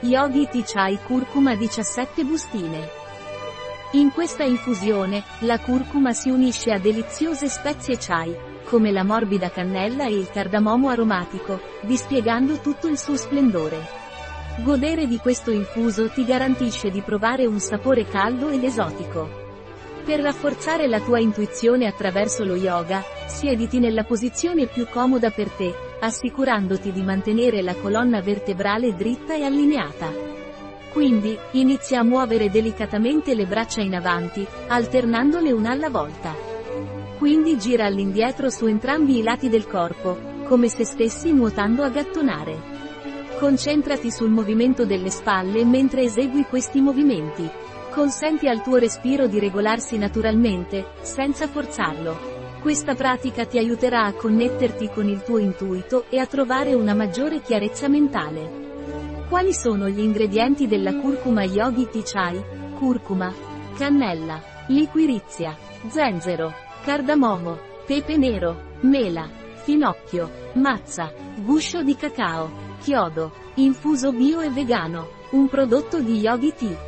Yogi Tea Chai Curcuma 17 bustine. In questa infusione, la curcuma si unisce a deliziose spezie chai, come la morbida cannella e il cardamomo aromatico, dispiegando tutto il suo splendore. Godere di questo infuso ti garantisce di provare un sapore caldo ed esotico. Per rafforzare la tua intuizione attraverso lo yoga, siediti nella posizione più comoda per te, assicurandoti di mantenere la colonna vertebrale dritta e allineata. Quindi, inizia a muovere delicatamente le braccia in avanti, alternandole una alla volta. Quindi gira all'indietro su entrambi i lati del corpo, come se stessi nuotando a gattonare. Concentrati sul movimento delle spalle mentre esegui questi movimenti. Consenti al tuo respiro di regolarsi naturalmente, senza forzarlo. Questa pratica ti aiuterà a connetterti con il tuo intuito e a trovare una maggiore chiarezza mentale. Quali sono gli ingredienti della curcuma yogi tea chai? Curcuma, cannella, liquirizia, zenzero, cardamomo, pepe nero, mela, finocchio, mazza, guscio di cacao, chiodo, infuso bio e vegano, un prodotto di Yogi Tea,